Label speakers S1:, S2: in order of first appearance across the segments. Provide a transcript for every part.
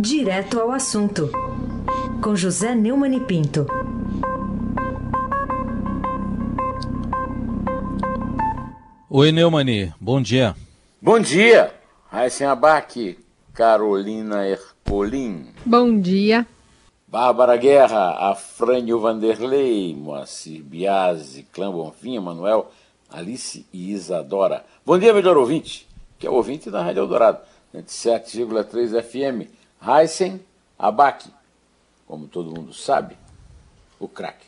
S1: Direto ao assunto, com José Neumann e Pinto.
S2: Oi, Neumani, bom dia.
S3: Bom dia, Raíssen Abac, Carolina Ercolim.
S4: Bom dia.
S3: Bárbara Guerra, Afrânio Vanderlei, Moacir Biasi, Clã Bonfim, Manuel, Alice e Isadora. Bom dia, melhor ouvinte, que é o ouvinte da Rádio Eldorado, 27,3 FM. Heisen Abac, como todo mundo sabe, o craque.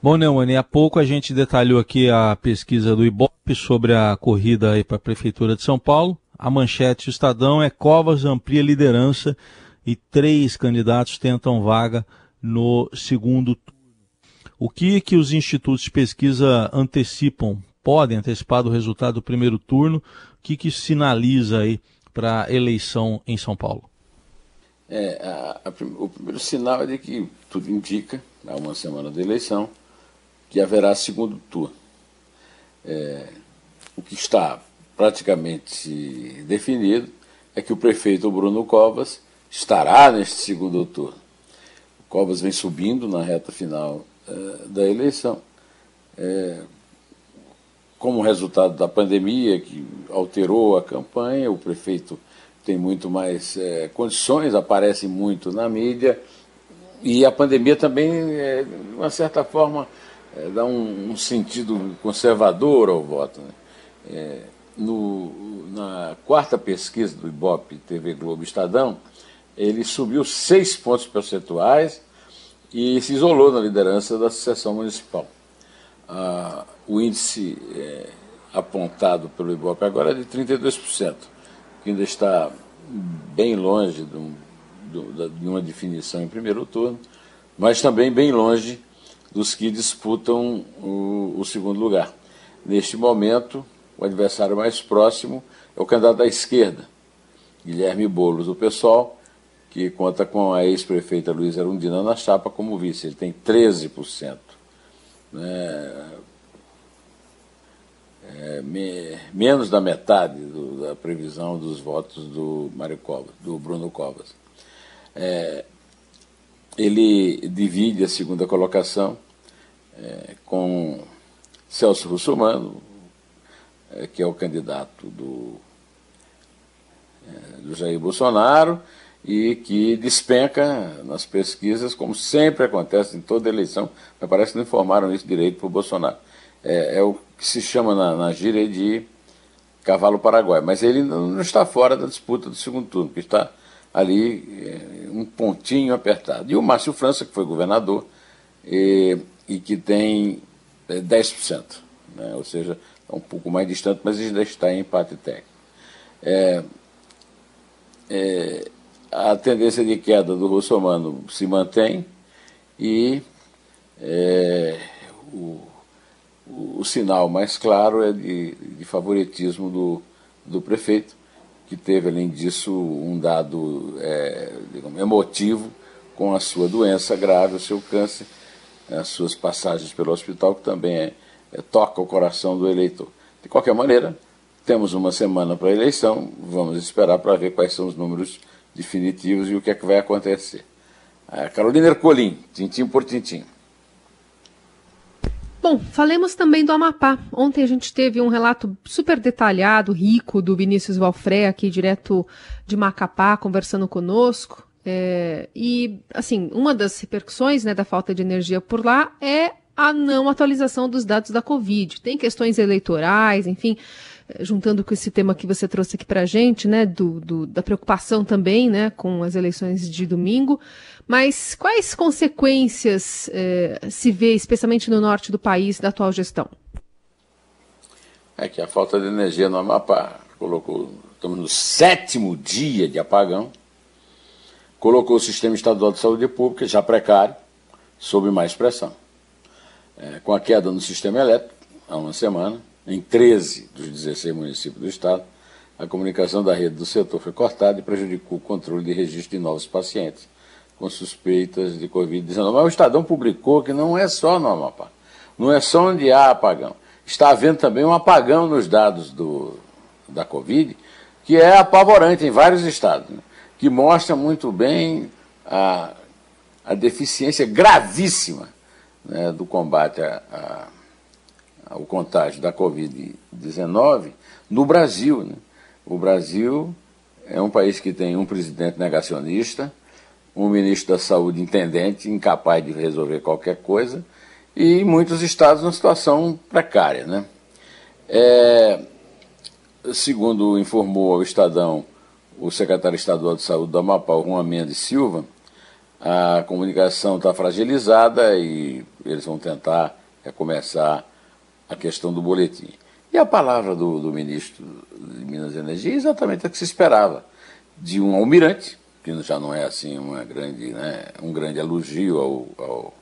S2: Bom, Neumani, há pouco a gente detalhou aqui a pesquisa do Ibope sobre a corrida para a Prefeitura de São Paulo. A manchete do Estadão é Covas amplia liderança e três candidatos tentam vaga no segundo turno. O que que os institutos de pesquisa antecipam, podem antecipar do resultado do primeiro turno? O que que sinaliza aí para a eleição em São Paulo?
S3: É, a, a, o primeiro sinal é de que tudo indica, há uma semana da eleição, que haverá segundo turno. É, o que está praticamente definido é que o prefeito Bruno Covas estará neste segundo turno. O Covas vem subindo na reta final eh, da eleição. Eh, como resultado da pandemia, que alterou a campanha, o prefeito tem muito mais eh, condições, aparece muito na mídia, e a pandemia também, de uma certa forma, dá um, um, sentido conservador ao voto. Né? no, na quarta pesquisa do Ibope TV Globo Estadão, ele subiu seis pontos percentuais e se isolou na liderança da sucessão municipal. Ah, o índice é, apontado pelo Ibope agora é de 32%, ainda está bem longe de, um, de uma definição em primeiro turno, mas também bem longe dos que disputam o, o segundo lugar. Neste momento, o adversário mais próximo é o candidato da esquerda, Guilherme Boulos, do PSOL, que conta com a ex-prefeita Luísa Arundina na chapa como vice. Ele tem 13%. Né? É, me, menos da metade do, da previsão dos votos do, Mário Covas, do Bruno Covas. É, ele divide a segunda colocação é, com Celso Russomano, é, que é o candidato do, é, do Jair Bolsonaro, e que despenca nas pesquisas, como sempre acontece em toda eleição, mas parece que não informaram isso direito para o Bolsonaro. É, é, o que se chama na, na gíria de cavalo paraguai, mas ele não está fora da disputa do segundo turno, que está ali é, um pontinho apertado. E o Márcio França, que foi governador, e, e que tem é, 10%, né? ou seja, está um pouco mais distante, mas ainda está em empate técnico. É, é, a tendência de queda do russomano se mantém e é, o, o, sinal mais claro é de, de favoritismo do, do prefeito, que teve, além disso, um dado é, digamos, emotivo com a sua doença grave, o seu câncer, as suas passagens pelo hospital, que também é, é, toca o coração do eleitor. De qualquer maneira, temos uma semana para a eleição, vamos esperar para ver quais são os números definitivos e o que é que vai acontecer. A Carolina Ercolim, tintim por tintim.
S4: Bom, falemos também do Amapá. Ontem a gente teve um relato super detalhado, rico, do Vinícius Valfré, aqui direto de Macapá, conversando conosco. É, e, assim, uma das repercussões né, da falta de energia por lá é a não atualização dos dados da Covid. Tem questões eleitorais, enfim juntando com esse tema que você trouxe aqui para a gente, né, do, do, da preocupação também, né, com as eleições de domingo. Mas quais consequências eh, se vê, especialmente no norte do país, da atual gestão?
S3: É que a falta de energia no Amapá colocou, estamos no sétimo dia de apagão, colocou o sistema estadual de saúde pública, já precário, sob mais pressão. É, com a queda no sistema elétrico, há uma semana, em 13 dos 16 municípios do estado, a comunicação da rede do setor foi cortada e prejudicou o controle de registro de novos pacientes com suspeitas de Covid-19. Mas o Estadão publicou que não é só no Amapá, não é só onde há apagão. Está havendo também um apagão nos dados do, da Covid, que é apavorante em vários estados. Né? que mostra muito bem a, a deficiência gravíssima né, do combate ao contágio da Covid-19 no Brasil. Né? O Brasil é um país que tem um presidente negacionista, um ministro da Saúde intendente, incapaz de resolver qualquer coisa, e muitos estados numa situação precária. Né? É, segundo informou ao Estadão o secretário estadual de saúde do Amapá, Juan Mendes Silva, a comunicação está fragilizada e eles vão tentar recomeçar a questão do boletim. E a palavra do, do ministro de Minas e Energia é exatamente a que se esperava, de um almirante, que já não é assim uma grande, né, um grande elogio ao, ao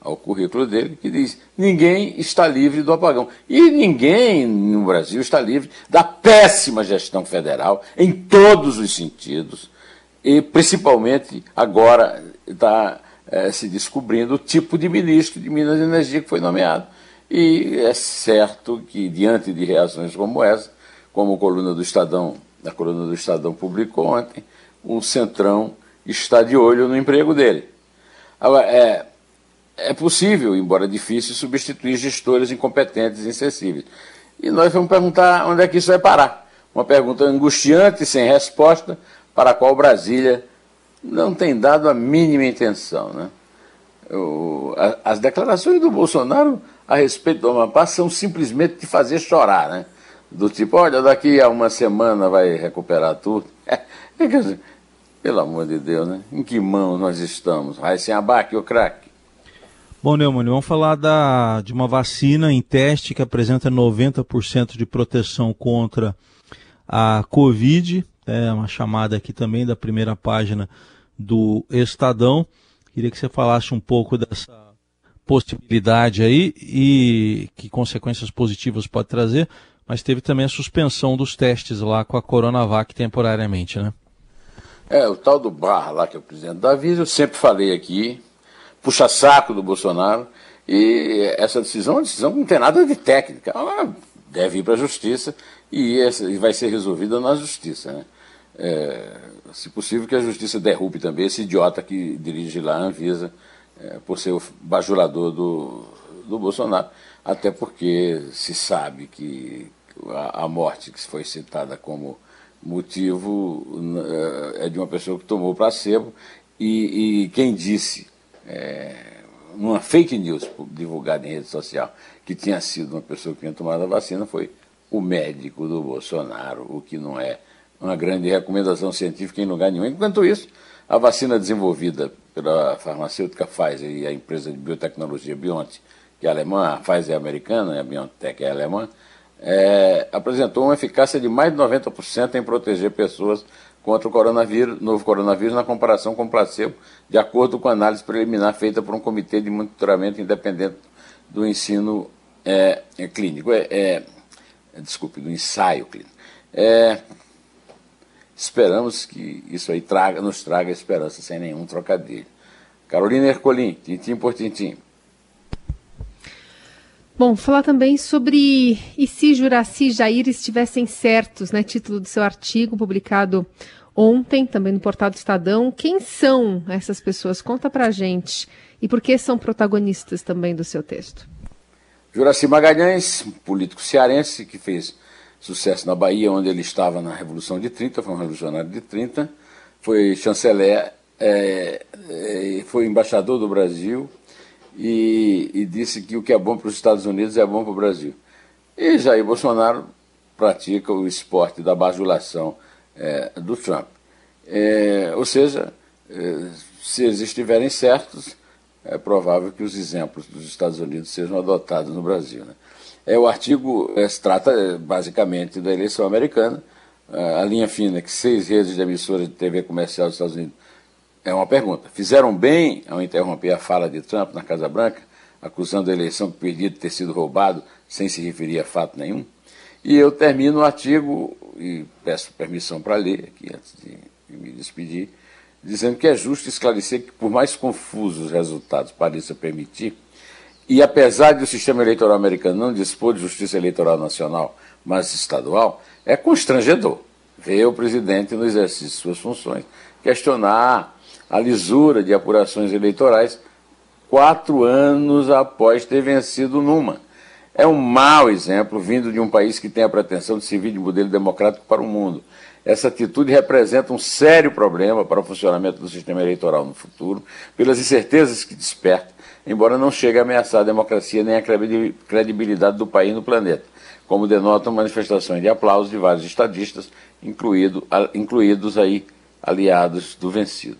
S3: ao currículo dele, que diz: ninguém está livre do apagão. E ninguém no Brasil está livre da péssima gestão federal, em todos os sentidos, e principalmente agora está é, se descobrindo o tipo de ministro de Minas e Energia que foi nomeado. E é certo que, diante de reações como essa, como a coluna do Estadão, a coluna do Estadão publicou ontem, o Centrão está de olho no emprego dele. Agora, é, é possível, embora difícil, substituir gestores incompetentes e insensíveis. E nós vamos perguntar onde é que isso vai parar. Uma pergunta angustiante, sem resposta, para a qual Brasília não tem dado a mínima intenção. Né? O, a, as declarações do Bolsonaro a respeito do Amapá são simplesmente de fazer chorar. Né? Do tipo, olha, daqui a uma semana vai recuperar tudo. É, dizer, pelo amor de Deus, né? Em que mão nós estamos? Vai sem abaque ou craque?
S2: Bom, Neumann, vamos falar da, de uma vacina em teste que apresenta 90% de proteção contra a Covid. É uma chamada aqui também da primeira página do Estadão. Queria que você falasse um pouco dessa possibilidade aí e que consequências positivas pode trazer, mas teve também a suspensão dos testes lá com a Coronavac temporariamente, né?
S3: É, o tal do Barra lá, que é o presidente da Visa, eu sempre falei aqui, puxa-saco do Bolsonaro. E essa decisão é uma decisão que não tem nada de técnica. Ela deve ir para a justiça e, essa, e vai ser resolvida na justiça. Né? É, se possível, que a justiça derrube também esse idiota que dirige lá a Anvisa é, por ser o bajulador do, do Bolsonaro. Até porque se sabe que a, a morte que foi citada como motivo é, é de uma pessoa que tomou placebo e, e quem disse é, uma fake news divulgada em rede social que tinha sido uma pessoa que tinha tomado a vacina foi o médico do Bolsonaro, o que não é uma grande recomendação científica em lugar nenhum. Enquanto isso, a vacina desenvolvida pela farmacêutica Pfizer e a empresa de biotecnologia BioNTech, que é alemã, a Pfizer é americana, a BioNTech é alemã, é, apresentou uma eficácia de mais de 90% em proteger pessoas contra o coronavírus, novo coronavírus na comparação com o placebo, de acordo com a análise preliminar feita por um comitê de monitoramento independente do ensino é, é, clínico. É, é, desculpe, do ensaio clínico. É, esperamos que isso aí traga, nos traga esperança sem nenhum trocadilho. Carolina Ercolim, tintim por tintim.
S4: Bom, falar também sobre e se Juraci e Jair estivessem certos, né? Título do seu artigo publicado ontem, também no portal do Estadão. Quem são essas pessoas? Conta pra gente. E por que são protagonistas também do seu texto?
S3: Juraci Magalhães, político cearense que fez sucesso na Bahia, onde ele estava na Revolução de 30, foi um revolucionário de 30, foi chanceler, é, é, foi embaixador do Brasil, e, e disse que o que é bom para os Estados Unidos é bom para o Brasil. E Jair Bolsonaro pratica o esporte da bajulação é, do Trump. É, ou seja, é, se eles estiverem certos, é provável que os exemplos dos Estados Unidos sejam adotados no Brasil. Né? É, o artigo é, se trata é, basicamente da eleição americana, é, a linha fina que seis redes de emissoras de TV comercial dos Estados Unidos é uma pergunta. Fizeram bem ao interromper a fala de Trump na Casa Branca, acusando a eleição perdida de ter sido roubado, sem se referir a fato nenhum? E eu termino o artigo, e peço permissão para ler aqui antes de me despedir, dizendo que é justo esclarecer que, por mais confusos os resultados pareçam permitir, e apesar de o sistema eleitoral americano não dispor de justiça eleitoral nacional, mas estadual, é constrangedor ver o presidente no exercício de suas funções questionar a lisura de apurações eleitorais quatro anos após ter vencido numa. É um mau exemplo vindo de um país que tem a pretensão de servir de modelo democrático para o mundo. Essa atitude representa um sério problema para o funcionamento do sistema eleitoral no futuro, pelas incertezas que desperta, embora não chegue a ameaçar a democracia nem a credibilidade do país no planeta, como denotam manifestações de aplausos de vários estadistas, incluído, incluídos aí aliados do vencido.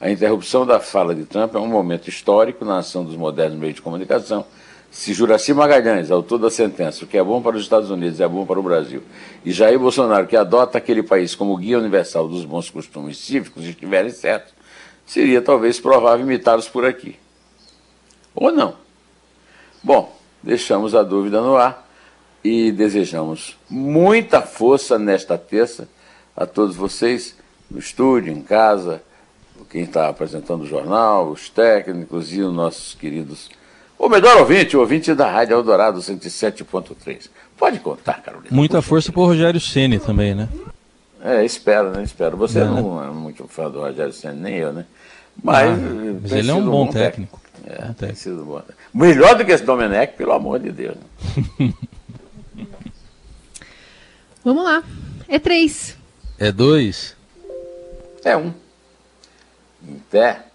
S3: A interrupção da fala de Trump é um momento histórico na ação dos modernos meios de comunicação. Se Juraci Magalhães, autor da sentença, o que é bom para os Estados Unidos é bom para o Brasil, e Jair Bolsonaro, que adota aquele país como guia universal dos bons costumes cívicos, estiverem certos, seria talvez provável imitá-los por aqui. Ou não. Bom, deixamos a dúvida no ar e desejamos muita força nesta terça a todos vocês no estúdio, em casa, quem está apresentando o jornal, os técnicos e os nossos queridos. O melhor ouvinte, o ouvinte da Rádio Eldorado 107.3. Pode contar, Carolina.
S2: Muita força para o Rogério Ceni também, né?
S3: É, espero, né? Espero. Você é, não né? é muito fã do Rogério Ceni, nem eu, né? Mas,
S2: ah, mas ele é um bom, técnico. técnico.
S3: É, bom tem sido bom. Melhor do que esse Domenech, pelo amor de Deus. Né?
S4: Vamos lá. É três.
S2: É dois.
S3: É um. Em pé.